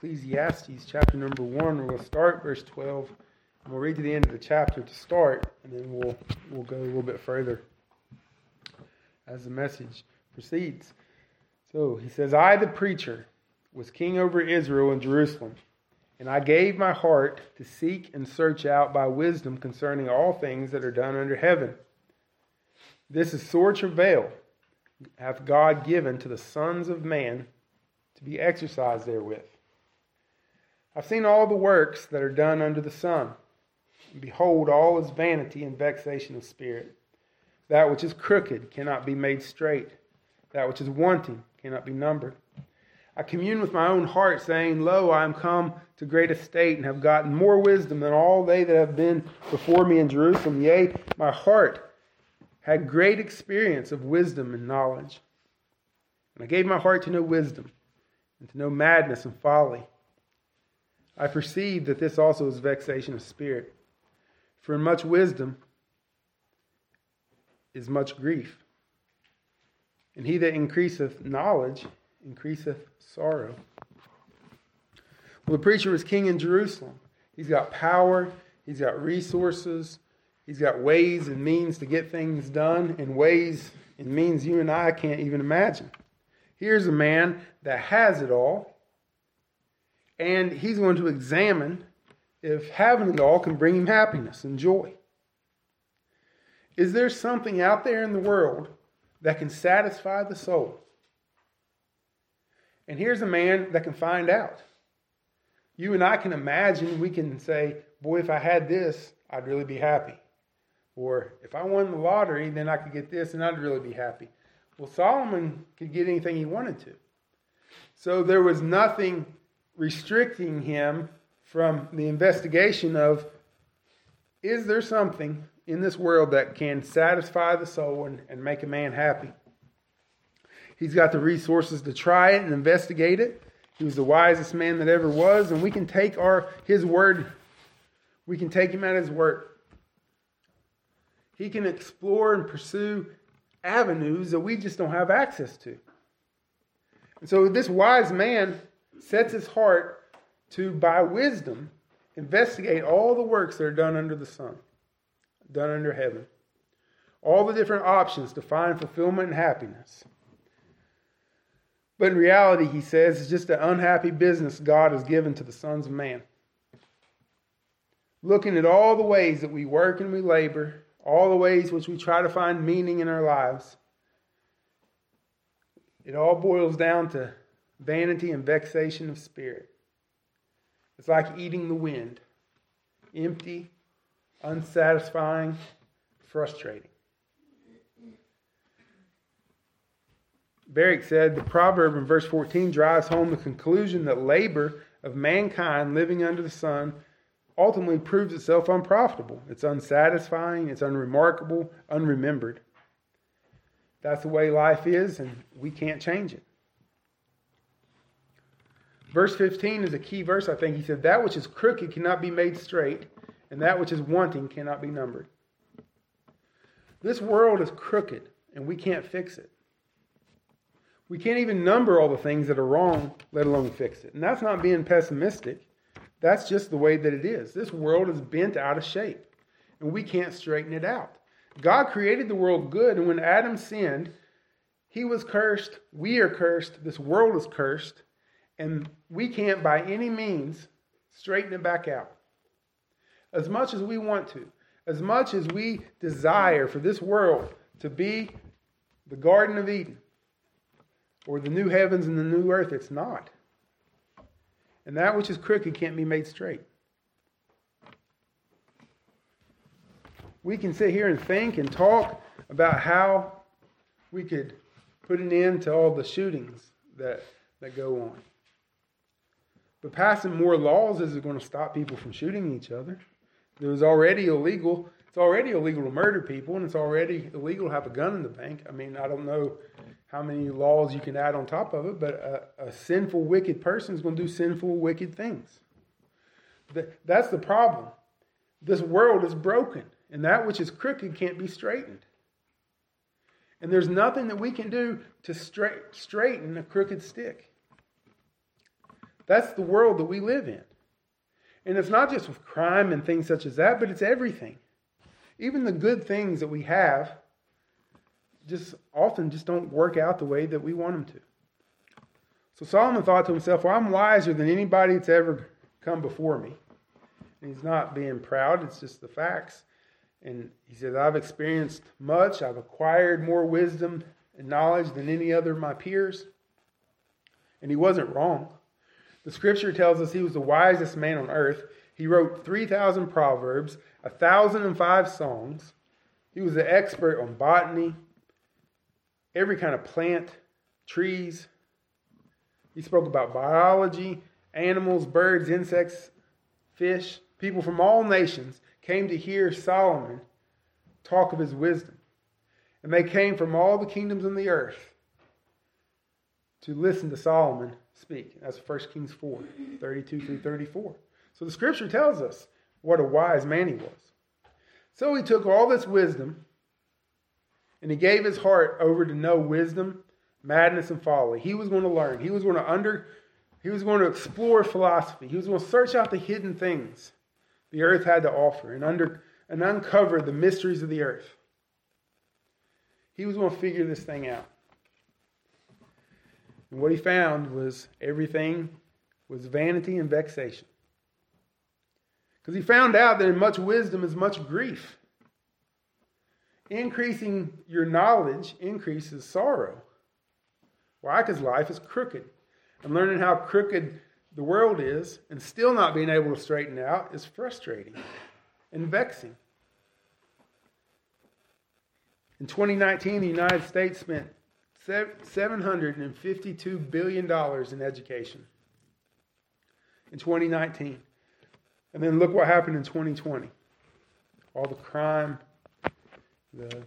Ecclesiastes chapter number 1. We'll start verse 12 and we'll read to the end of the chapter to start and then we'll we'll go a little bit further as the message proceeds. So he says, I the preacher was king over Israel and Jerusalem, and I gave my heart to seek and search out by wisdom concerning all things that are done under heaven. This is sore travail hath God given to the sons of man to be exercised therewith. I've seen all the works that are done under the sun, and behold, all is vanity and vexation of spirit. That which is crooked cannot be made straight, that which is wanting cannot be numbered. I commune with my own heart, saying, Lo, I am come to great estate, and have gotten more wisdom than all they that have been before me in Jerusalem. Yea, my heart had great experience of wisdom and knowledge. And I gave my heart to know wisdom and to know madness and folly. I perceive that this also is vexation of spirit. For in much wisdom is much grief. And he that increaseth knowledge increaseth sorrow. Well, the preacher was king in Jerusalem. He's got power, he's got resources, he's got ways and means to get things done in ways and means you and I can't even imagine. Here's a man that has it all, and he's going to examine if having it all can bring him happiness and joy. Is there something out there in the world that can satisfy the soul? And here's a man that can find out. You and I can imagine, we can say, Boy, if I had this, I'd really be happy. Or if I won the lottery, then I could get this and I'd really be happy. Well, Solomon could get anything he wanted to. So there was nothing restricting him from the investigation of is there something in this world that can satisfy the soul and, and make a man happy? He's got the resources to try it and investigate it. He was the wisest man that ever was, and we can take our his word, we can take him at his word. He can explore and pursue avenues that we just don't have access to. And so this wise man sets his heart to, by wisdom, investigate all the works that are done under the sun, done under heaven, all the different options to find fulfillment and happiness. But in reality, he says, it's just an unhappy business God has given to the sons of man. Looking at all the ways that we work and we labor, all the ways which we try to find meaning in our lives, it all boils down to vanity and vexation of spirit. It's like eating the wind empty, unsatisfying, frustrating. Barrick said the proverb in verse 14 drives home the conclusion that labor of mankind living under the sun ultimately proves itself unprofitable. It's unsatisfying, it's unremarkable, unremembered. That's the way life is, and we can't change it. Verse 15 is a key verse, I think. He said, That which is crooked cannot be made straight, and that which is wanting cannot be numbered. This world is crooked, and we can't fix it. We can't even number all the things that are wrong, let alone fix it. And that's not being pessimistic. That's just the way that it is. This world is bent out of shape, and we can't straighten it out. God created the world good, and when Adam sinned, he was cursed. We are cursed. This world is cursed, and we can't by any means straighten it back out. As much as we want to, as much as we desire for this world to be the Garden of Eden, or the new heavens and the new earth. It's not. And that which is crooked can't be made straight. We can sit here and think and talk about how we could put an end to all the shootings that, that go on. But passing more laws isn't going to stop people from shooting each other. It was already illegal. It's already illegal to murder people, and it's already illegal to have a gun in the bank. I mean, I don't know how many laws you can add on top of it, but a, a sinful, wicked person is going to do sinful, wicked things. That's the problem. This world is broken, and that which is crooked can't be straightened. And there's nothing that we can do to straight, straighten a crooked stick. That's the world that we live in. And it's not just with crime and things such as that, but it's everything. Even the good things that we have just often just don't work out the way that we want them to. So Solomon thought to himself, Well, I'm wiser than anybody that's ever come before me. And he's not being proud, it's just the facts. And he says, I've experienced much, I've acquired more wisdom and knowledge than any other of my peers. And he wasn't wrong. The scripture tells us he was the wisest man on earth. He wrote 3,000 proverbs, 1,005 songs. He was an expert on botany, every kind of plant, trees. He spoke about biology, animals, birds, insects, fish. People from all nations came to hear Solomon talk of his wisdom. And they came from all the kingdoms on the earth to listen to Solomon speak. That's 1 Kings 4 32 through 34. So the scripture tells us what a wise man he was. So he took all this wisdom and he gave his heart over to know wisdom, madness, and folly. He was going to learn. He was going to under he was going to explore philosophy. He was going to search out the hidden things the earth had to offer and under and uncover the mysteries of the earth. He was going to figure this thing out. And what he found was everything was vanity and vexation. Because he found out that in much wisdom is much grief. Increasing your knowledge increases sorrow. Why? Because life is crooked. And learning how crooked the world is and still not being able to straighten out is frustrating and vexing. In 2019, the United States spent $752 billion in education. In 2019. And then look what happened in 2020. All the crime, the,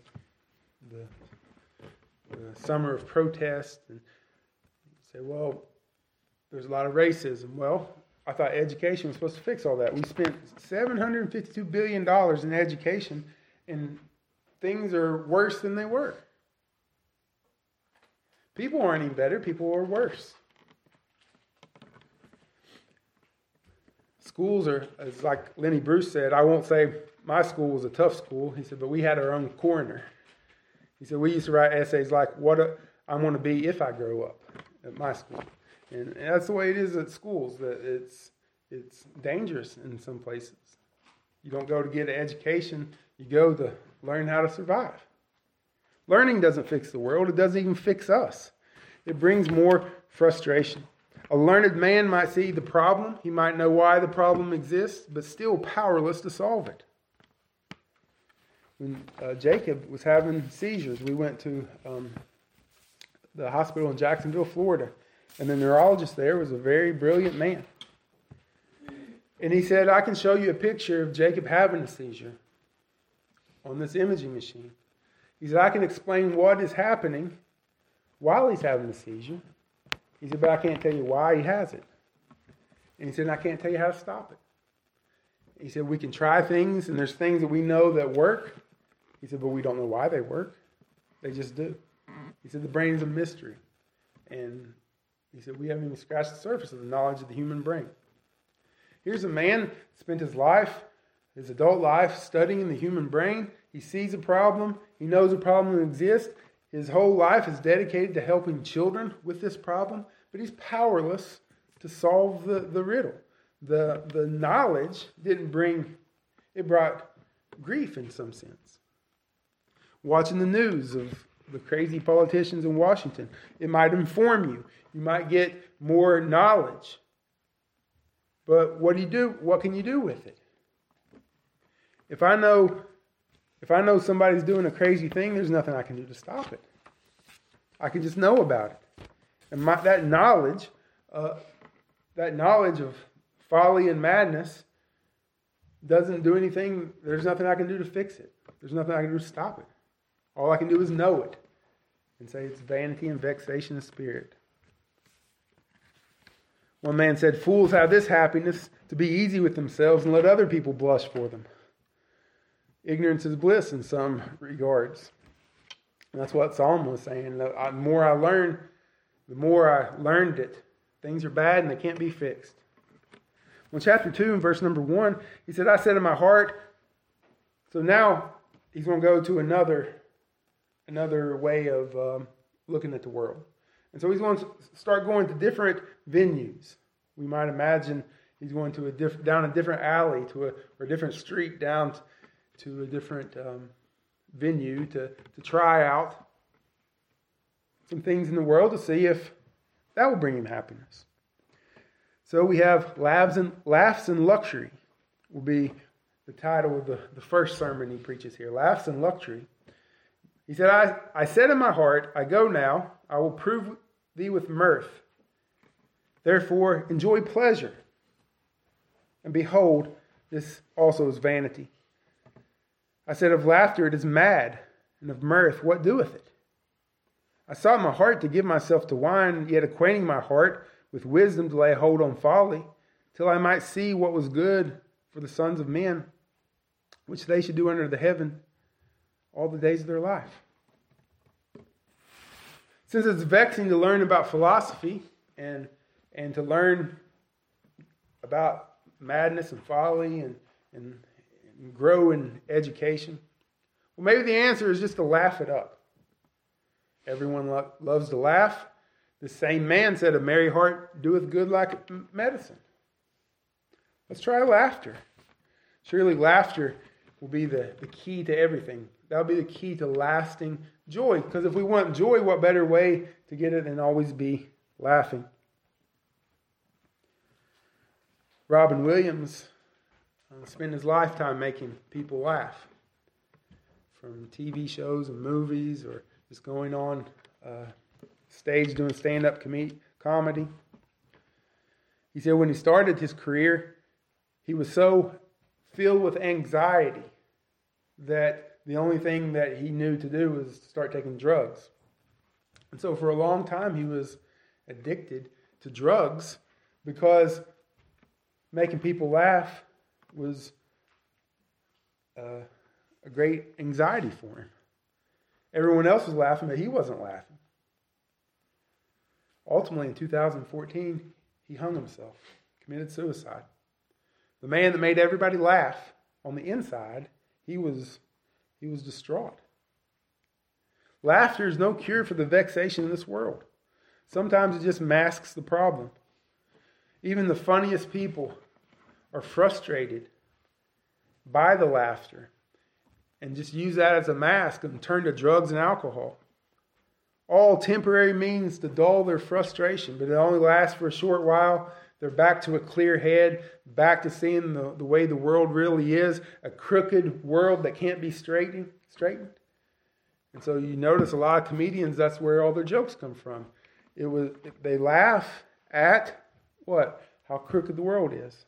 the, the summer of protest. And say, well, there's a lot of racism. Well, I thought education was supposed to fix all that. We spent $752 billion in education, and things are worse than they were. People aren't any better, people are worse. Schools are, as like Lenny Bruce said, I won't say my school was a tough school. He said, but we had our own coroner. He said, we used to write essays like, what I want to be if I grow up at my school. And that's the way it is at schools, that it's, it's dangerous in some places. You don't go to get an education, you go to learn how to survive. Learning doesn't fix the world, it doesn't even fix us. It brings more frustration. A learned man might see the problem, he might know why the problem exists, but still powerless to solve it. When uh, Jacob was having seizures, we went to um, the hospital in Jacksonville, Florida, and the neurologist there was a very brilliant man. And he said, I can show you a picture of Jacob having a seizure on this imaging machine. He said, I can explain what is happening while he's having the seizure. He said, but I can't tell you why he has it. And he said, I can't tell you how to stop it. He said, we can try things, and there's things that we know that work. He said, but we don't know why they work. They just do. He said, the brain is a mystery. And he said, we haven't even scratched the surface of the knowledge of the human brain. Here's a man spent his life, his adult life, studying the human brain. He sees a problem. He knows a problem exists. His whole life is dedicated to helping children with this problem, but he's powerless to solve the, the riddle. The, the knowledge didn't bring, it brought grief in some sense. Watching the news of the crazy politicians in Washington, it might inform you. You might get more knowledge. But what do you do? What can you do with it? If I know if I know somebody's doing a crazy thing, there's nothing I can do to stop it. I can just know about it. And my, that knowledge, uh, that knowledge of folly and madness doesn't do anything. There's nothing I can do to fix it. There's nothing I can do to stop it. All I can do is know it and say it's vanity and vexation of spirit. One man said, Fools have this happiness to be easy with themselves and let other people blush for them. Ignorance is bliss in some regards. And that's what Solomon was saying. The more I learned, the more I learned it, Things are bad and they can't be fixed. Well, in chapter 2 and verse number 1, he said, I said in my heart, so now he's going to go to another, another way of um, looking at the world. And so he's going to start going to different venues. We might imagine he's going to a diff- down a different alley to a, or a different street down to a different um, venue to, to try out some things in the world to see if that will bring him happiness. So we have laughs and, laughs and luxury will be the title of the, the first sermon he preaches here. Laughs and luxury. He said, I, I said in my heart, I go now, I will prove thee with mirth. Therefore, enjoy pleasure. And behold, this also is vanity. I said, Of laughter it is mad, and of mirth what doeth it? I sought my heart to give myself to wine, yet acquainting my heart with wisdom to lay hold on folly, till I might see what was good for the sons of men, which they should do under the heaven all the days of their life. Since it's vexing to learn about philosophy and, and to learn about madness and folly and, and, and grow in education, well, maybe the answer is just to laugh it up. Everyone lo- loves to laugh. The same man said, A merry heart doeth good like medicine. Let's try laughter. Surely laughter will be the, the key to everything. That'll be the key to lasting joy. Because if we want joy, what better way to get it than always be laughing? Robin Williams spent his lifetime making people laugh. From TV shows and movies or just going on uh, stage doing stand up com- comedy. He said when he started his career, he was so filled with anxiety that the only thing that he knew to do was start taking drugs. And so for a long time, he was addicted to drugs because making people laugh was uh, a great anxiety for him. Everyone else was laughing, but he wasn't laughing. Ultimately, in 2014, he hung himself, committed suicide. The man that made everybody laugh on the inside, he was, he was distraught. Laughter is no cure for the vexation in this world. Sometimes it just masks the problem. Even the funniest people are frustrated by the laughter and just use that as a mask and turn to drugs and alcohol. All temporary means to dull their frustration, but it only lasts for a short while. They're back to a clear head, back to seeing the, the way the world really is a crooked world that can't be straightened. straightened. And so you notice a lot of comedians, that's where all their jokes come from. It was they laugh at what? How crooked the world is.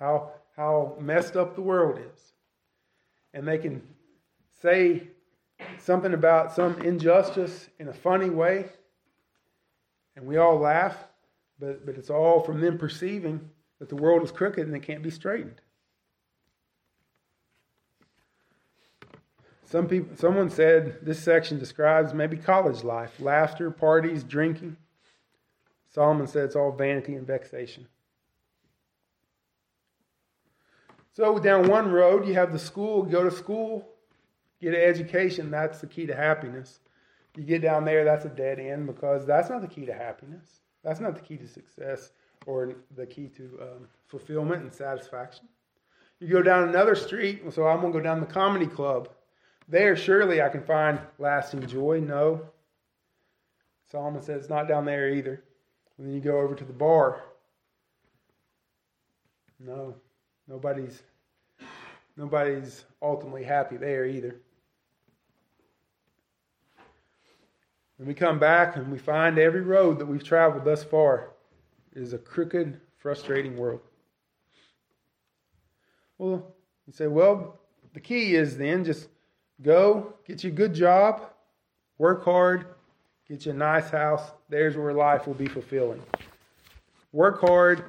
How how messed up the world is and they can say something about some injustice in a funny way, and we all laugh, but, but it's all from them perceiving that the world is crooked and it can't be straightened. Some people, someone said this section describes maybe college life laughter, parties, drinking. Solomon said it's all vanity and vexation. So down one road, you have the school, go to school, get an education. That's the key to happiness. You get down there, that's a dead end because that's not the key to happiness. That's not the key to success or the key to um, fulfillment and satisfaction. You go down another street, so I'm going to go down the comedy club. There, surely I can find lasting joy. No. Solomon says it's not down there either. And then you go over to the bar. No. Nobody's nobody's ultimately happy there either. And we come back and we find every road that we've traveled thus far is a crooked, frustrating world. Well, you say, well, the key is then just go, get you a good job, work hard, get you a nice house. There's where life will be fulfilling. Work hard,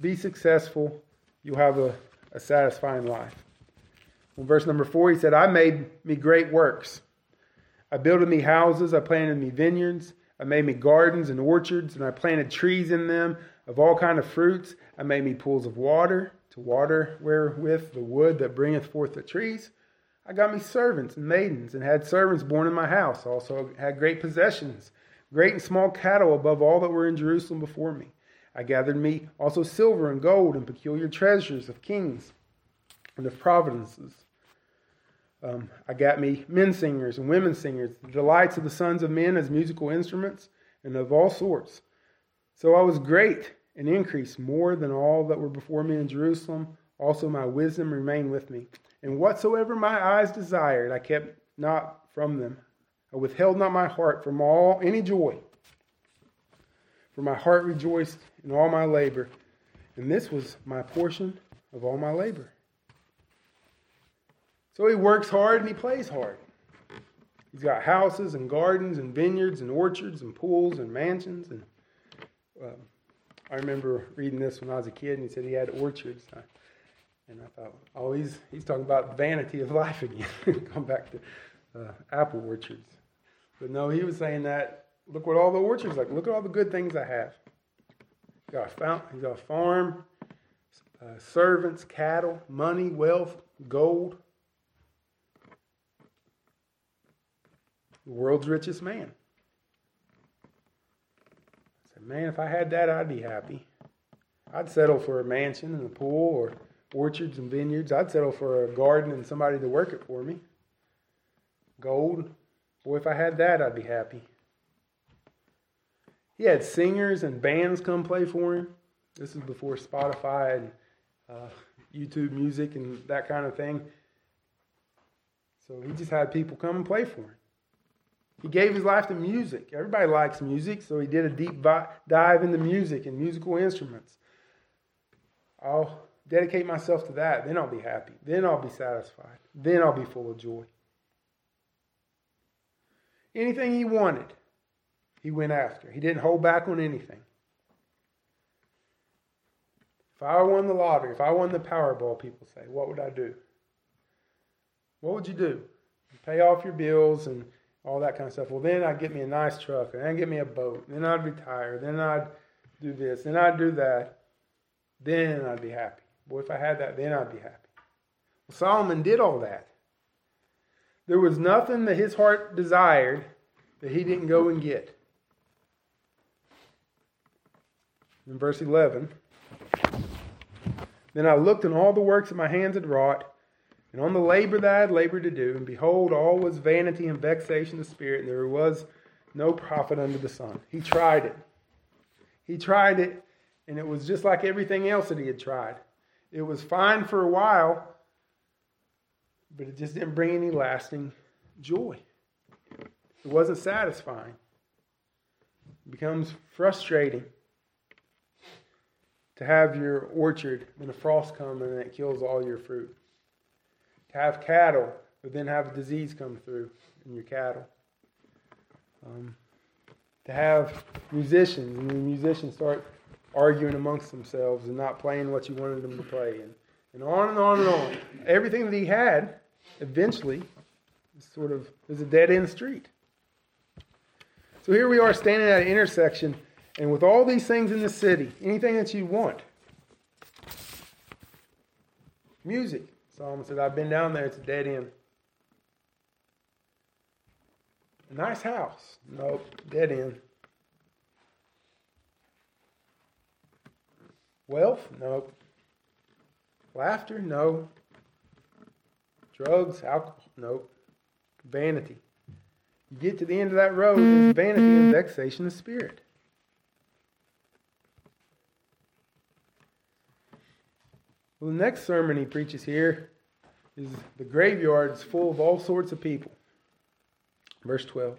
be successful, you'll have a, a satisfying life. In verse number four, he said, I made me great works. I builded me houses, I planted me vineyards, I made me gardens and orchards, and I planted trees in them of all kind of fruits. I made me pools of water to water wherewith the wood that bringeth forth the trees. I got me servants and maidens, and had servants born in my house. Also had great possessions, great and small cattle above all that were in Jerusalem before me. I gathered me also silver and gold and peculiar treasures of kings and of providences. Um, I got me men singers and women singers, the delights of the sons of men as musical instruments, and of all sorts. So I was great and increased more than all that were before me in Jerusalem. Also, my wisdom remained with me. And whatsoever my eyes desired, I kept not from them. I withheld not my heart from all any joy. For my heart rejoiced in all my labor, and this was my portion of all my labor. So he works hard and he plays hard. He's got houses and gardens and vineyards and orchards and pools and mansions. And um, I remember reading this when I was a kid, and he said he had orchards. And I thought, oh, he's, he's talking about vanity of life again. Come back to uh, apple orchards. But no, he was saying that, look what all the orchards like. Look at all the good things I have. Got a, fountain, got a farm, uh, servants, cattle, money, wealth, gold. The world's richest man. I said, man, if I had that, I'd be happy. I'd settle for a mansion and a pool or orchards and vineyards. I'd settle for a garden and somebody to work it for me. Gold. Boy, if I had that, I'd be happy. He had singers and bands come play for him. This is before Spotify and uh, YouTube music and that kind of thing. So he just had people come and play for him. He gave his life to music. Everybody likes music, so he did a deep dive into music and musical instruments. I'll dedicate myself to that, then I'll be happy. Then I'll be satisfied. Then I'll be full of joy. Anything he wanted, he went after. He didn't hold back on anything. If I won the lottery, if I won the Powerball, people say, what would I do? What would you do? Pay off your bills and all that kind of stuff. Well, then I'd get me a nice truck, and then get me a boat, then I'd retire, then I'd do this, then I'd do that. Then I'd be happy. Boy, if I had that, then I'd be happy. Well, Solomon did all that. There was nothing that his heart desired that he didn't go and get. In verse 11, then I looked on all the works that my hands had wrought, and on the labor that I had labored to do, and behold, all was vanity and vexation of spirit, and there was no profit under the sun. He tried it. He tried it, and it was just like everything else that he had tried. It was fine for a while, but it just didn't bring any lasting joy. It wasn't satisfying. It becomes frustrating to have your orchard and a frost come and it kills all your fruit. To have cattle, but then have a disease come through in your cattle. Um, to have musicians, and the musicians start arguing amongst themselves and not playing what you wanted them to play, and, and on and on and on. Everything that he had eventually sort of is a dead end street. So here we are standing at an intersection, and with all these things in the city, anything that you want. Music. Solomon said, I've been down there, it's a dead end. A nice house. Nope, dead end. Wealth? Nope. Laughter? No. Drugs? Alcohol? Nope. Vanity. You get to the end of that road, it's vanity and vexation of spirit. Well, the next sermon he preaches here is the graveyard is full of all sorts of people. Verse 12.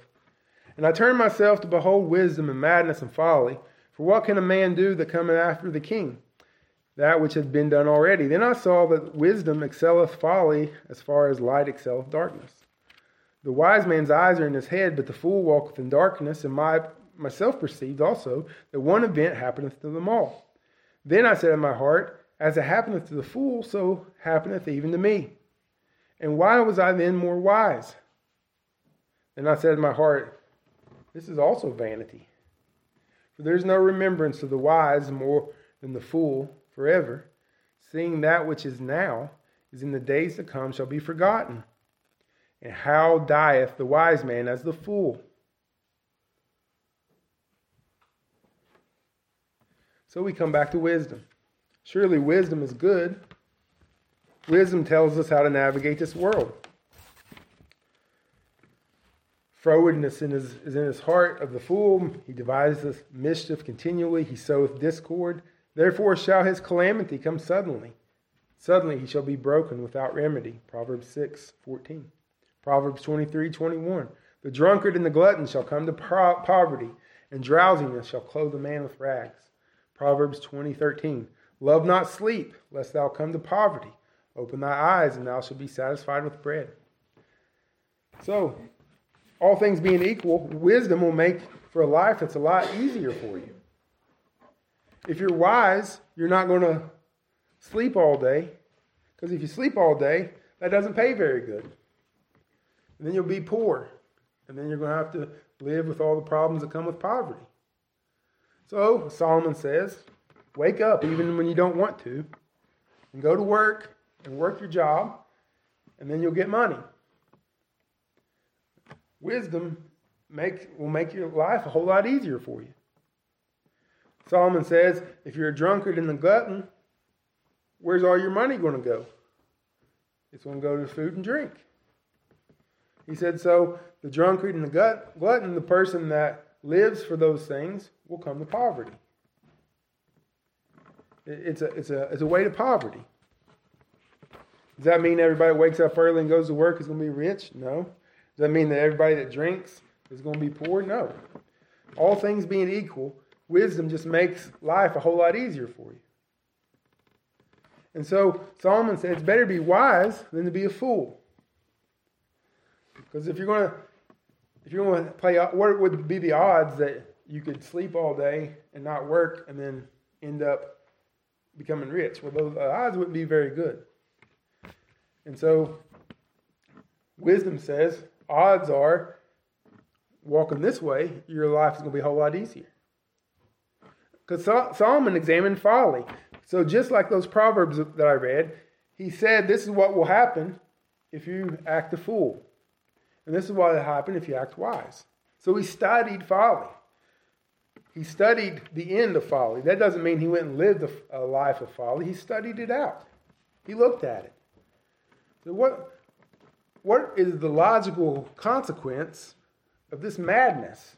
And I turned myself to behold wisdom and madness and folly. For what can a man do that cometh after the king? That which has been done already. Then I saw that wisdom excelleth folly as far as light excelleth darkness. The wise man's eyes are in his head, but the fool walketh in darkness, and my, myself perceived also that one event happeneth to them all. Then I said in my heart, As it happeneth to the fool, so happeneth even to me. And why was I then more wise? And I said in my heart, This is also vanity. For there is no remembrance of the wise more than the fool forever, seeing that which is now is in the days to come shall be forgotten. And how dieth the wise man as the fool? So we come back to wisdom. Surely wisdom is good. Wisdom tells us how to navigate this world. Frowardness in his, is in his heart of the fool. He devises mischief continually. He soweth discord. Therefore shall his calamity come suddenly. Suddenly he shall be broken without remedy. Proverbs 6, 14. Proverbs 23, 21. The drunkard and the glutton shall come to poverty, and drowsiness shall clothe the man with rags. Proverbs 20, 13. Love not sleep, lest thou come to poverty. Open thy eyes, and thou shalt be satisfied with bread. So, all things being equal, wisdom will make for a life that's a lot easier for you. If you're wise, you're not going to sleep all day, because if you sleep all day, that doesn't pay very good. And then you'll be poor, and then you're going to have to live with all the problems that come with poverty. So, Solomon says, wake up even when you don't want to, and go to work and work your job, and then you'll get money. Wisdom make, will make your life a whole lot easier for you. Solomon says, if you're a drunkard and a glutton, where's all your money going to go? It's going to go to food and drink. He said, so the drunkard and the glutton, the person that lives for those things, will come to poverty. It's a, it's a, it's a way to poverty. Does that mean everybody wakes up early and goes to work is going to be rich? No. Does that mean that everybody that drinks is going to be poor? No. All things being equal, wisdom just makes life a whole lot easier for you. And so Solomon said it's better to be wise than to be a fool. Because if you're going to if you're going to play, what would be the odds that you could sleep all day and not work and then end up becoming rich? Well, those uh, odds wouldn't be very good. And so, wisdom says odds are walking this way, your life is going to be a whole lot easier. Because Solomon examined folly. So, just like those proverbs that I read, he said, This is what will happen if you act a fool. And this is what will happen if you act wise. So, he studied folly. He studied the end of folly. That doesn't mean he went and lived a life of folly. He studied it out, he looked at it. So, what, what is the logical consequence of this madness?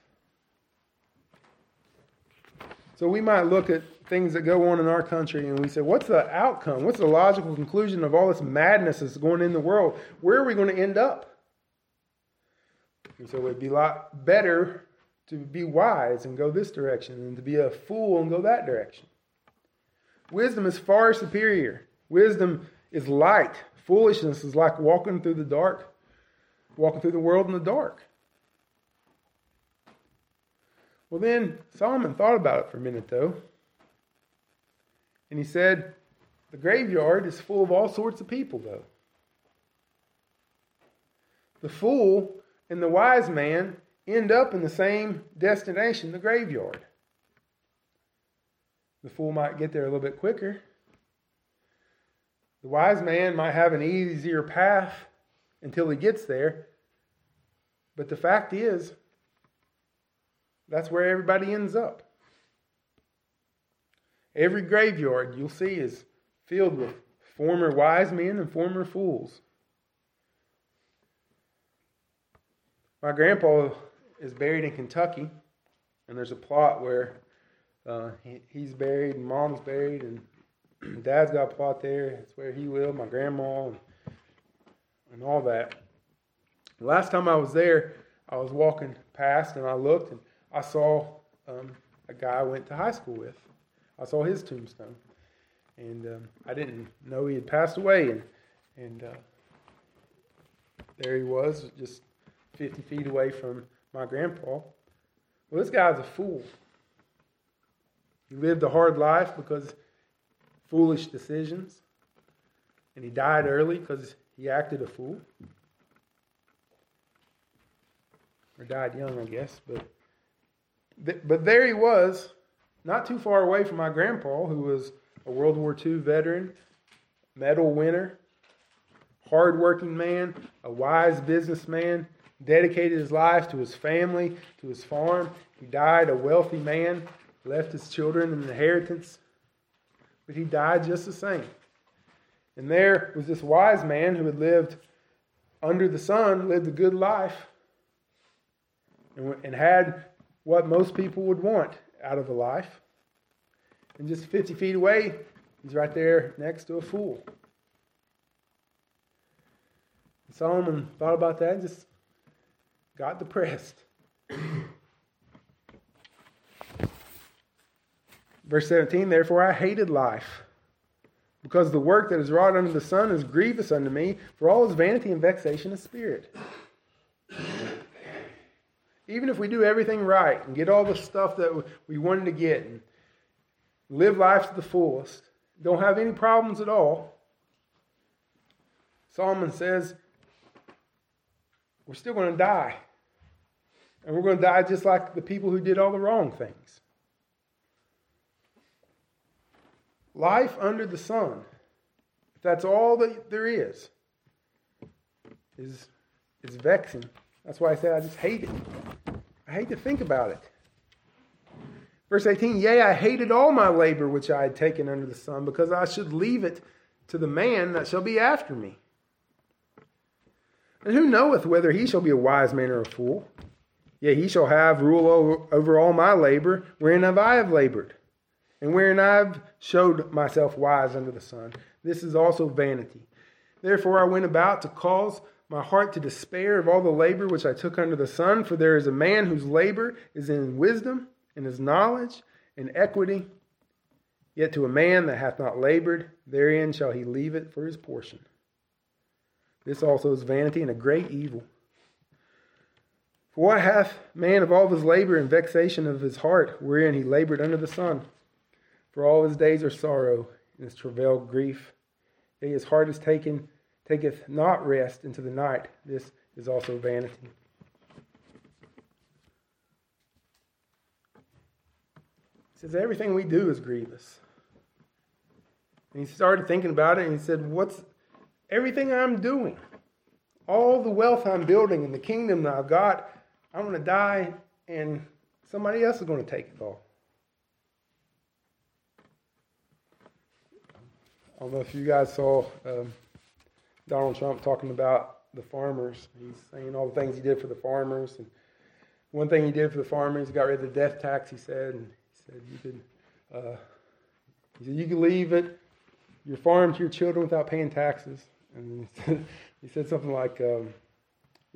So we might look at things that go on in our country and we say, what's the outcome? What's the logical conclusion of all this madness that's going in the world? Where are we going to end up? And so it'd be a lot better to be wise and go this direction and to be a fool and go that direction. Wisdom is far superior. Wisdom is light. Foolishness is like walking through the dark, walking through the world in the dark. Well, then Solomon thought about it for a minute, though. And he said, The graveyard is full of all sorts of people, though. The fool and the wise man end up in the same destination, the graveyard. The fool might get there a little bit quicker, the wise man might have an easier path until he gets there. But the fact is, that's where everybody ends up. Every graveyard you'll see is filled with former wise men and former fools. My grandpa is buried in Kentucky, and there's a plot where uh, he, he's buried and mom's buried, and Dad's got a plot there. It's where he lived, my grandma, and, and all that. The last time I was there, I was walking past and I looked and I saw um, a guy I went to high school with. I saw his tombstone, and um, I didn't know he had passed away. And and uh, there he was, just 50 feet away from my grandpa. Well, this guy's a fool. He lived a hard life because foolish decisions. And he died early because he acted a fool. Or died young, I guess. But but there he was, not too far away from my grandpa, who was a World War II veteran, medal winner, hardworking man, a wise businessman, dedicated his life to his family, to his farm. He died a wealthy man, left his children an inheritance, but he died just the same. And there was this wise man who had lived under the sun, lived a good life, and and had what most people would want out of a life. And just 50 feet away, he's right there next to a fool. Solomon thought about that and just got depressed. Verse 17, therefore I hated life, because the work that is wrought under the sun is grievous unto me, for all is vanity and vexation of spirit. Even if we do everything right and get all the stuff that we wanted to get and live life to the fullest, don't have any problems at all, Solomon says, we're still going to die. And we're going to die just like the people who did all the wrong things. Life under the sun, if that's all that there is, is, is vexing. That's why I said I just hate it. I hate to think about it. Verse 18 Yea, I hated all my labor which I had taken under the sun, because I should leave it to the man that shall be after me. And who knoweth whether he shall be a wise man or a fool? Yea, he shall have rule over all my labor, wherein have I have labored, and wherein I have showed myself wise under the sun. This is also vanity. Therefore I went about to cause my heart to despair of all the labor which I took under the sun, for there is a man whose labor is in wisdom, and his knowledge, and equity. Yet to a man that hath not labored, therein shall he leave it for his portion. This also is vanity and a great evil. For what hath man of all his labor and vexation of his heart, wherein he labored under the sun? For all his days are sorrow, and his travail grief. Yea, his heart is taken, taketh not rest into the night. This is also vanity. He says, Everything we do is grievous. And he started thinking about it, and he said, What's everything I'm doing, all the wealth I'm building and the kingdom that I've got, I'm going to die and somebody else is going to take it all. I don't know if you guys saw um, Donald Trump talking about the farmers. He's saying all the things he did for the farmers. And one thing he did for the farmers, he got rid of the death tax, he said. And he said, you could, uh, he said, you could leave it, your farm to your children without paying taxes. And he said, he said something like, um,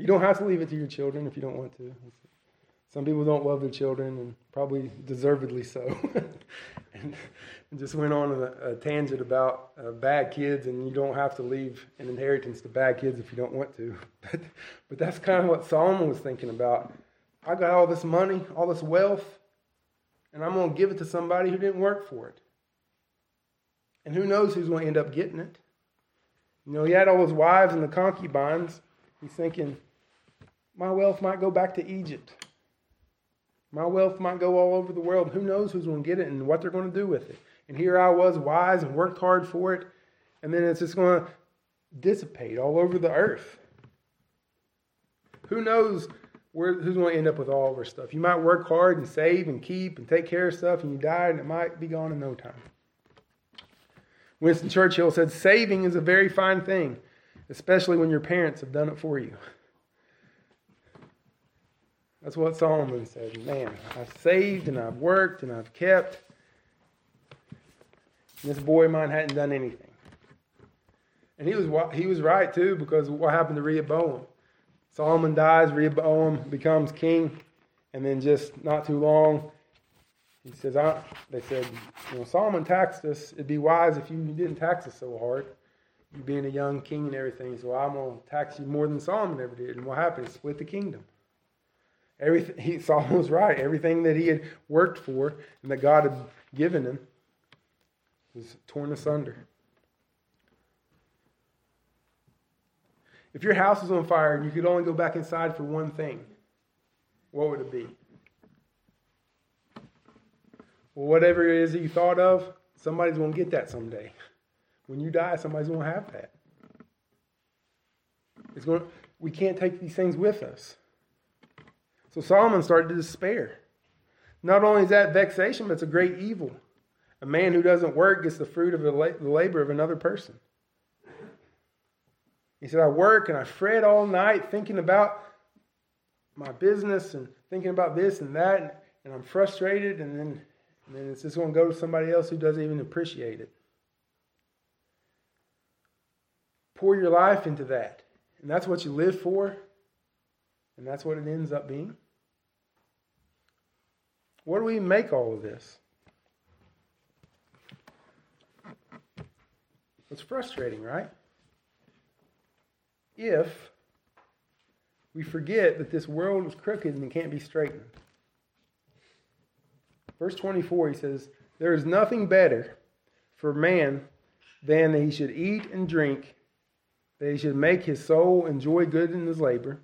You don't have to leave it to your children if you don't want to. Some people don't love their children, and probably deservedly so. and, and, just went on a, a tangent about uh, bad kids, and you don't have to leave an inheritance to bad kids if you don't want to. But, but that's kind of what Solomon was thinking about. I got all this money, all this wealth, and I'm going to give it to somebody who didn't work for it. And who knows who's going to end up getting it? You know, he had all his wives and the concubines. He's thinking, my wealth might go back to Egypt. My wealth might go all over the world. Who knows who's going to get it and what they're going to do with it. And here I was, wise and worked hard for it. And then it's just going to dissipate all over the earth. Who knows where, who's going to end up with all of our stuff? You might work hard and save and keep and take care of stuff, and you die, and it might be gone in no time. Winston Churchill said, Saving is a very fine thing, especially when your parents have done it for you. That's what Solomon said. Man, I've saved and I've worked and I've kept. And this boy of mine hadn't done anything. And he was he was right too, because what happened to Rehoboam? Solomon dies, Rehoboam becomes king, and then just not too long, he says, I, they said, you know, Solomon taxed us. It'd be wise if you didn't tax us so hard, you being a young king and everything. So I'm to tax you more than Solomon ever did. And what happened? He split the kingdom. Everything, he, Solomon was right. Everything that he had worked for and that God had given him was torn asunder. If your house was on fire and you could only go back inside for one thing, what would it be? Well, whatever it is that you thought of, somebody's going to get that someday. When you die, somebody's going to have that. It's going. We can't take these things with us. So Solomon started to despair. Not only is that vexation, but it's a great evil. A man who doesn't work gets the fruit of the labor of another person. He said, I work and I fret all night thinking about my business and thinking about this and that, and I'm frustrated, and then, and then it's just going to go to somebody else who doesn't even appreciate it. Pour your life into that, and that's what you live for, and that's what it ends up being. What do we make all of this? It's frustrating, right? If we forget that this world is crooked and it can't be straightened. Verse 24, he says, There is nothing better for man than that he should eat and drink, that he should make his soul enjoy good in his labor.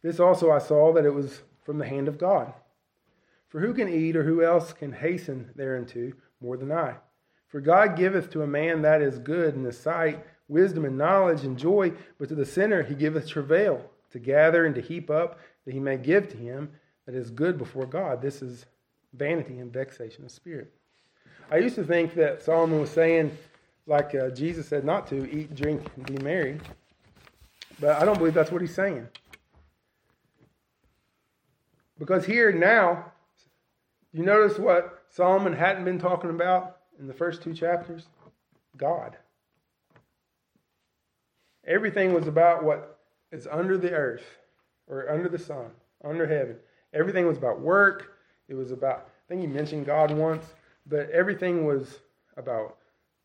This also I saw that it was from the hand of God. For who can eat, or who else can hasten thereunto more than I? For God giveth to a man that is good in his sight wisdom and knowledge and joy, but to the sinner he giveth travail to gather and to heap up that he may give to him that is good before God. This is vanity and vexation of spirit. I used to think that Solomon was saying, like uh, Jesus said, not to eat, drink, and be merry. But I don't believe that's what he's saying. Because here now, you notice what Solomon hadn't been talking about in the first two chapters? God. Everything was about what is under the earth or under the sun, under heaven. Everything was about work. It was about, I think he mentioned God once, but everything was about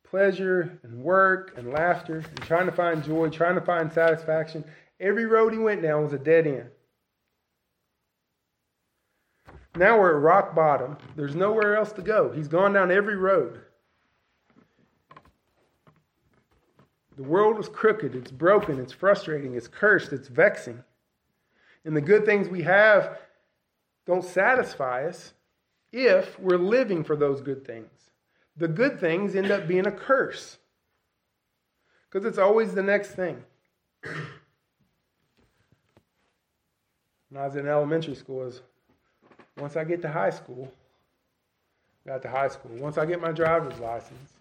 pleasure and work and laughter and trying to find joy, trying to find satisfaction. Every road he went down was a dead end. Now we're at rock bottom. There's nowhere else to go. He's gone down every road. The world is crooked, it's broken, it's frustrating, it's cursed, it's vexing. And the good things we have don't satisfy us if we're living for those good things. The good things end up being a curse because it's always the next thing. When I was in elementary school, was once I get to high school, got to high school, once I get my driver's license,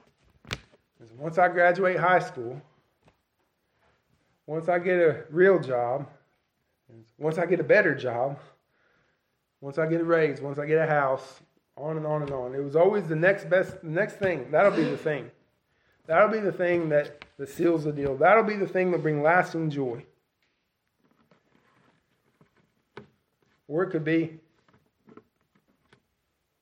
once I graduate high school, once I get a real job, once I get a better job, once I get a raise, once I get a house, on and on and on. It was always the next best, the next thing. That'll be the thing. That'll be the thing that, that seals the deal. That'll be the thing that bring lasting joy. Or it could be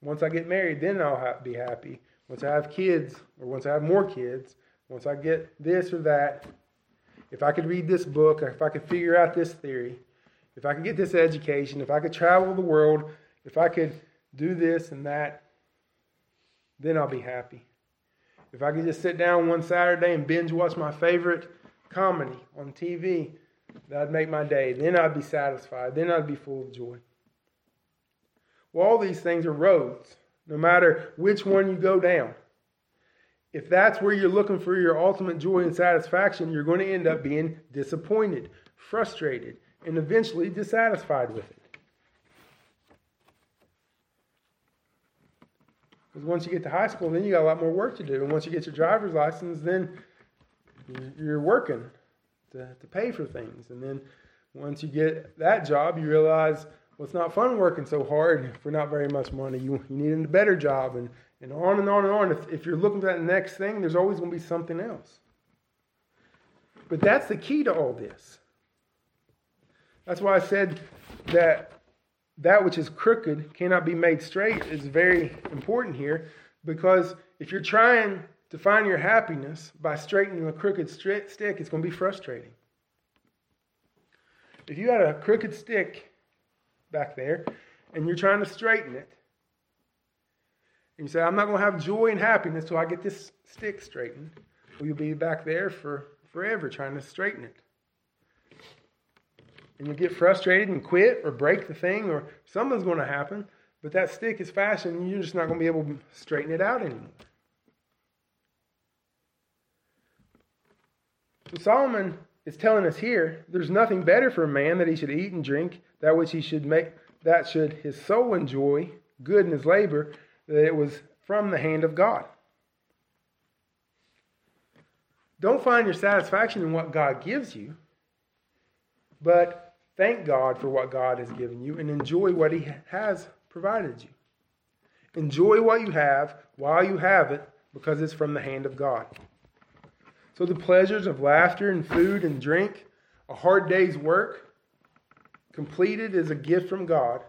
once I get married, then I'll be happy. Once I have kids, or once I have more kids, once I get this or that, if I could read this book, if I could figure out this theory, if I could get this education, if I could travel the world, if I could do this and that, then I'll be happy. If I could just sit down one Saturday and binge watch my favorite comedy on TV, that'd make my day. Then I'd be satisfied. Then I'd be full of joy. Well, all these things are roads, no matter which one you go down. If that's where you're looking for your ultimate joy and satisfaction, you're going to end up being disappointed, frustrated, and eventually dissatisfied with it. Because once you get to high school, then you got a lot more work to do. And once you get your driver's license, then you're working to, to pay for things. And then once you get that job, you realize, well, it's not fun working so hard for not very much money. You, you need a better job, and, and on and on and on. If, if you're looking for that next thing, there's always going to be something else. But that's the key to all this. That's why I said that that which is crooked cannot be made straight is very important here because if you're trying to find your happiness by straightening a crooked stick, it's going to be frustrating. If you had a crooked stick back there and you're trying to straighten it. And you say, I'm not going to have joy and happiness till I get this stick straightened. Well, you'll be back there for forever trying to straighten it. And you get frustrated and quit or break the thing, or something's going to happen. But that stick is fashioned, and you're just not going to be able to straighten it out anymore. So Solomon is telling us here there's nothing better for a man that he should eat and drink, that which he should make, that should his soul enjoy, good in his labor, that it was from the hand of God. Don't find your satisfaction in what God gives you, but thank God for what God has given you and enjoy what He has provided you. Enjoy what you have while you have it because it's from the hand of God. So, the pleasures of laughter and food and drink, a hard day's work, completed is a gift from God.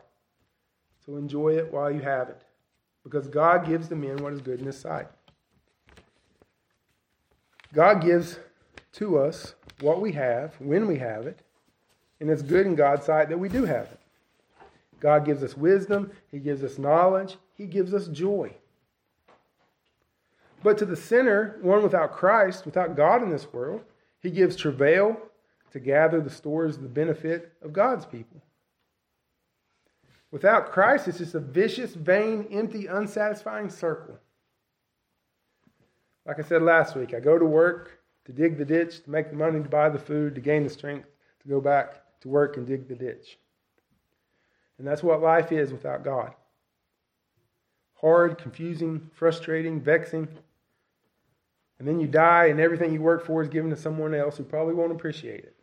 So, enjoy it while you have it because God gives the men what is good in His sight. God gives to us what we have when we have it, and it's good in God's sight that we do have it. God gives us wisdom, He gives us knowledge, He gives us joy. But to the sinner, one without Christ, without God in this world, He gives travail to gather the stores of the benefit of God's people. Without Christ, it's just a vicious, vain, empty, unsatisfying circle. Like I said last week, I go to work to dig the ditch, to make the money to buy the food, to gain the strength to go back to work and dig the ditch. And that's what life is without God hard, confusing, frustrating, vexing. And then you die, and everything you work for is given to someone else who probably won't appreciate it.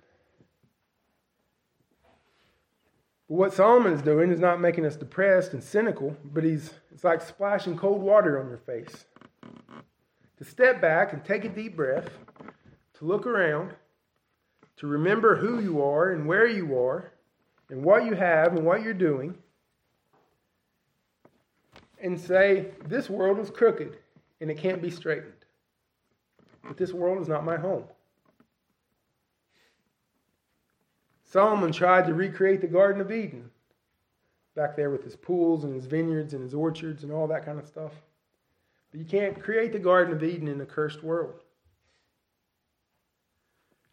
But what Solomon is doing is not making us depressed and cynical, but he's it's like splashing cold water on your face to step back and take a deep breath, to look around, to remember who you are and where you are, and what you have and what you're doing, and say, This world is crooked and it can't be straightened. But this world is not my home. Solomon tried to recreate the Garden of Eden back there with his pools and his vineyards and his orchards and all that kind of stuff. But you can't create the Garden of Eden in a cursed world.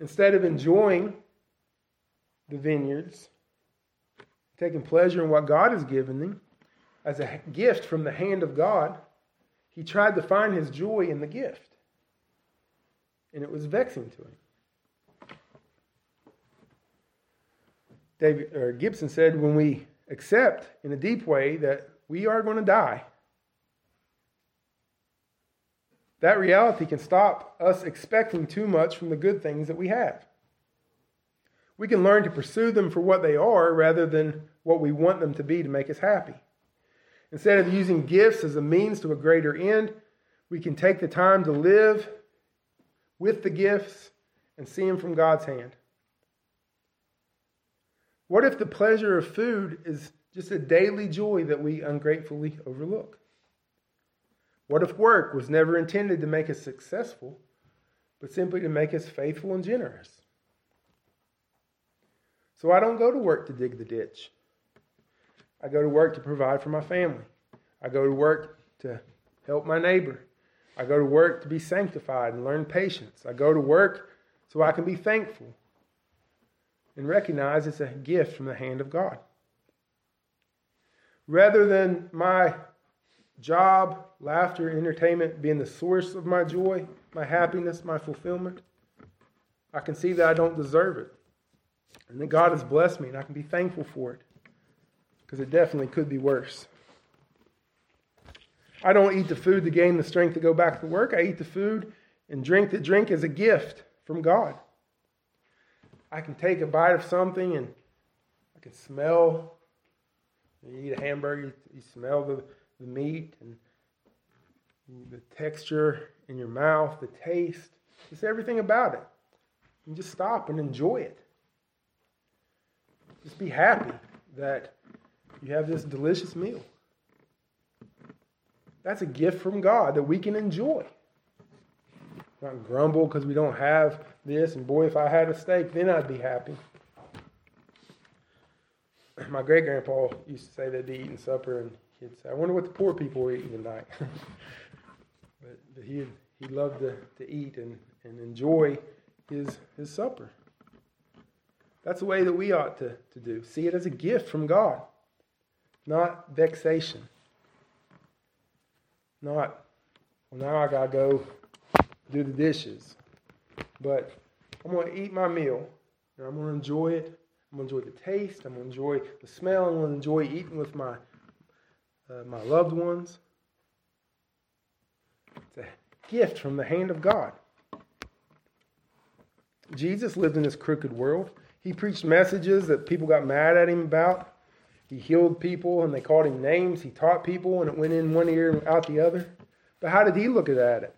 Instead of enjoying the vineyards, taking pleasure in what God has given them as a gift from the hand of God, he tried to find his joy in the gift. And it was vexing to him. David or Gibson said, when we accept in a deep way that we are going to die, that reality can stop us expecting too much from the good things that we have. We can learn to pursue them for what they are rather than what we want them to be to make us happy. Instead of using gifts as a means to a greater end, we can take the time to live with the gifts and see them from God's hand. What if the pleasure of food is just a daily joy that we ungratefully overlook? What if work was never intended to make us successful, but simply to make us faithful and generous? So I don't go to work to dig the ditch. I go to work to provide for my family. I go to work to help my neighbor. I go to work to be sanctified and learn patience. I go to work so I can be thankful and recognize it's a gift from the hand of God. Rather than my job, laughter, entertainment being the source of my joy, my happiness, my fulfillment, I can see that I don't deserve it. And that God has blessed me, and I can be thankful for it. Because it definitely could be worse. I don't eat the food to gain the strength to go back to work. I eat the food and drink the drink as a gift from God. I can take a bite of something and I can smell. You eat a hamburger, you smell the the meat and the texture in your mouth, the taste, just everything about it. And just stop and enjoy it. Just be happy that you have this delicious meal. That's a gift from God that we can enjoy. Not grumble because we don't have this, and boy, if I had a steak, then I'd be happy. My great grandpa used to say that they'd be eating supper, and he'd say, I wonder what the poor people are eating tonight. but, but he he loved to, to eat and, and enjoy his his supper. That's the way that we ought to, to do. See it as a gift from God. not vexation. Not, well, now I got to go do the dishes. But I'm going to eat my meal and I'm going to enjoy it. I'm going to enjoy the taste. I'm going to enjoy the smell. I'm going to enjoy eating with my, uh, my loved ones. It's a gift from the hand of God. Jesus lived in this crooked world. He preached messages that people got mad at him about. He healed people and they called him names. He taught people and it went in one ear and out the other. But how did he look at it?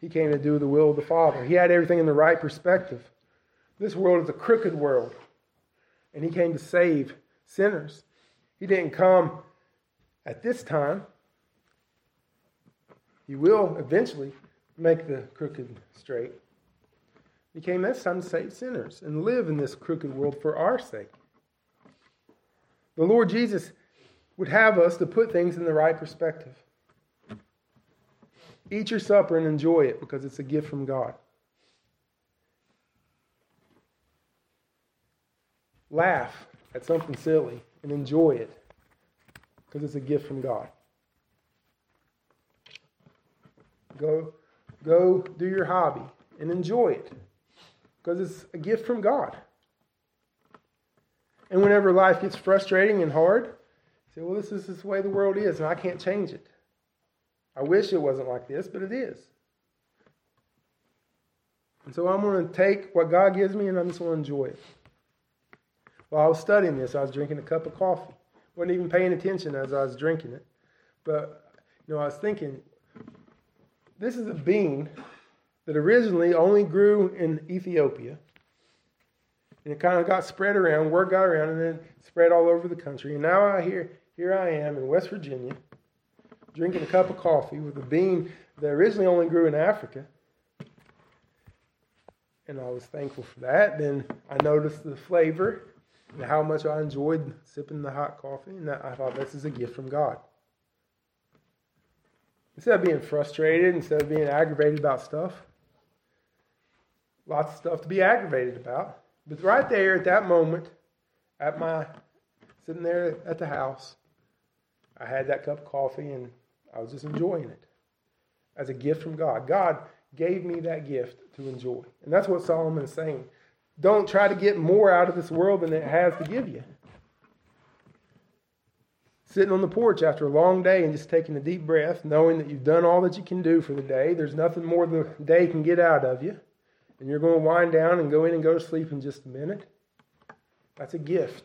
He came to do the will of the Father. He had everything in the right perspective. This world is a crooked world. And he came to save sinners. He didn't come at this time. He will eventually make the crooked straight. He came this time to save sinners and live in this crooked world for our sake. The Lord Jesus would have us to put things in the right perspective. Eat your supper and enjoy it because it's a gift from God. Laugh at something silly and enjoy it because it's a gift from God. Go, go do your hobby and enjoy it because it's a gift from God. And whenever life gets frustrating and hard, say, well, this is the way the world is, and I can't change it. I wish it wasn't like this, but it is. And so I'm going to take what God gives me and I'm just going to enjoy it. While I was studying this, I was drinking a cup of coffee. Wasn't even paying attention as I was drinking it. But, you know, I was thinking, this is a bean that originally only grew in Ethiopia. And it kind of got spread around, word got around, and then spread all over the country. And now I hear, here I am in West Virginia, drinking a cup of coffee with a bean that originally only grew in Africa. And I was thankful for that. Then I noticed the flavor and how much I enjoyed sipping the hot coffee. And I thought, this is a gift from God. Instead of being frustrated, instead of being aggravated about stuff, lots of stuff to be aggravated about. But right there at that moment, at my sitting there at the house, I had that cup of coffee and I was just enjoying it as a gift from God. God gave me that gift to enjoy. And that's what Solomon is saying. Don't try to get more out of this world than it has to give you. Sitting on the porch after a long day and just taking a deep breath, knowing that you've done all that you can do for the day. There's nothing more the day can get out of you and you're going to wind down and go in and go to sleep in just a minute, that's a gift.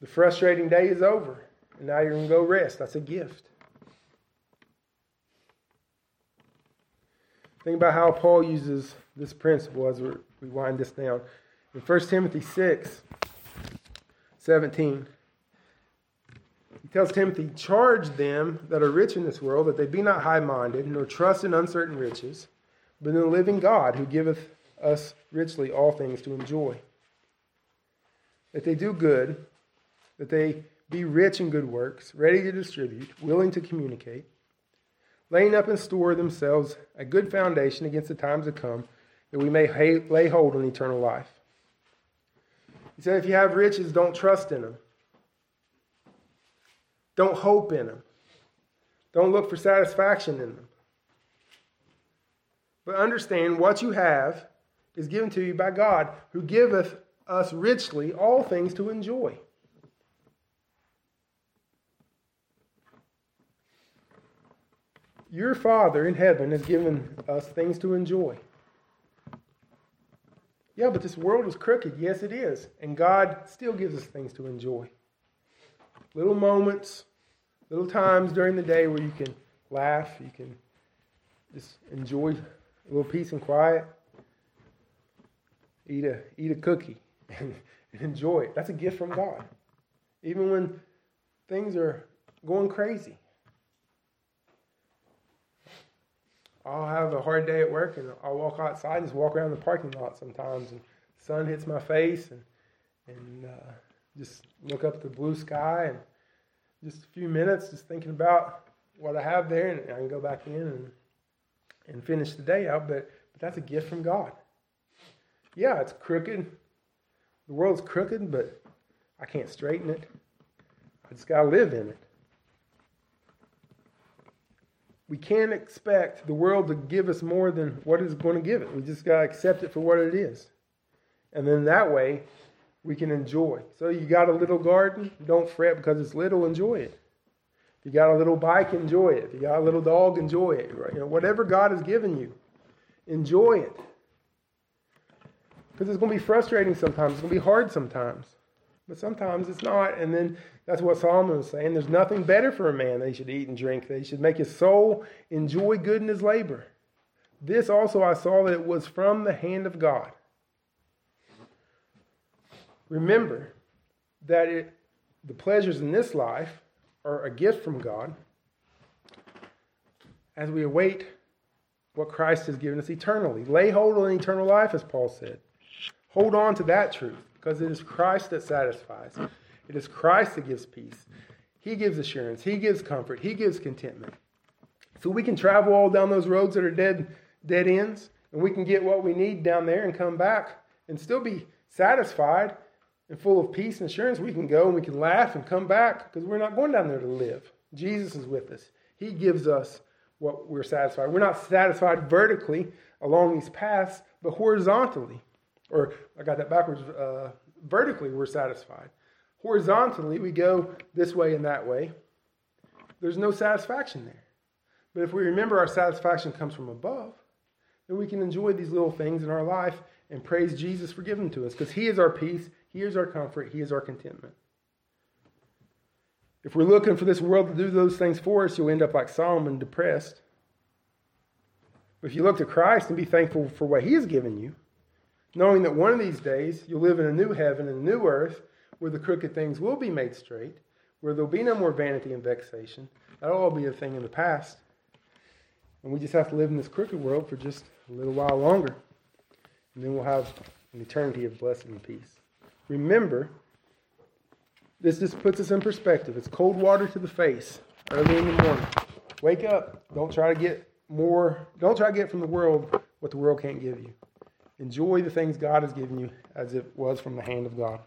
The frustrating day is over, and now you're going to go rest. That's a gift. Think about how Paul uses this principle as we wind this down. In 1 Timothy 6 17, he tells Timothy, Charge them that are rich in this world that they be not high minded, nor trust in uncertain riches but in the living God who giveth us richly all things to enjoy. That they do good, that they be rich in good works, ready to distribute, willing to communicate, laying up in store themselves a good foundation against the times to come, that we may lay hold on eternal life. He said, if you have riches, don't trust in them. Don't hope in them. Don't look for satisfaction in them. But understand what you have is given to you by God, who giveth us richly all things to enjoy. Your Father in heaven has given us things to enjoy. Yeah, but this world is crooked. Yes, it is. And God still gives us things to enjoy. Little moments, little times during the day where you can laugh, you can just enjoy a little peace and quiet, eat a eat a cookie and, enjoy it. That's a gift from God. Even when things are going crazy. I'll have a hard day at work and I'll walk outside and just walk around the parking lot sometimes and sun hits my face and and uh, just look up at the blue sky and just a few minutes just thinking about what I have there and I can go back in and and finish the day out, but, but that's a gift from God. Yeah, it's crooked. The world's crooked, but I can't straighten it. I just got to live in it. We can't expect the world to give us more than what it's going to give it. We just got to accept it for what it is. And then that way, we can enjoy. So you got a little garden, don't fret because it's little, enjoy it. If you got a little bike, enjoy it. If you got a little dog, enjoy it. You know, whatever God has given you, enjoy it. Because it's going to be frustrating sometimes. It's going to be hard sometimes. But sometimes it's not. And then that's what Solomon was saying. There's nothing better for a man that he should eat and drink, that he should make his soul enjoy good in his labor. This also I saw that it was from the hand of God. Remember that it, the pleasures in this life are a gift from God as we await what Christ has given us eternally. Lay hold on eternal life, as Paul said. Hold on to that truth because it is Christ that satisfies. It is Christ that gives peace. He gives assurance. He gives comfort. He gives contentment. So we can travel all down those roads that are dead, dead ends, and we can get what we need down there and come back and still be satisfied and full of peace and assurance. We can go and we can laugh and come back because we're not going down there to live. Jesus is with us. He gives us what we're satisfied. We're not satisfied vertically along these paths, but horizontally. Or I got that backwards. Uh, vertically, we're satisfied. Horizontally, we go this way and that way. There's no satisfaction there. But if we remember our satisfaction comes from above, then we can enjoy these little things in our life and praise Jesus for giving to us because He is our peace, He is our comfort, He is our contentment. If we're looking for this world to do those things for us, you'll end up like Solomon, depressed. But if you look to Christ and be thankful for what He has given you, knowing that one of these days you'll live in a new heaven and a new earth where the crooked things will be made straight, where there'll be no more vanity and vexation. That'll all be a thing in the past. And we just have to live in this crooked world for just a little while longer. And then we'll have an eternity of blessing and peace. Remember, this just puts us in perspective. It's cold water to the face early in the morning. Wake up. Don't try to get more, don't try to get from the world what the world can't give you. Enjoy the things God has given you as it was from the hand of God.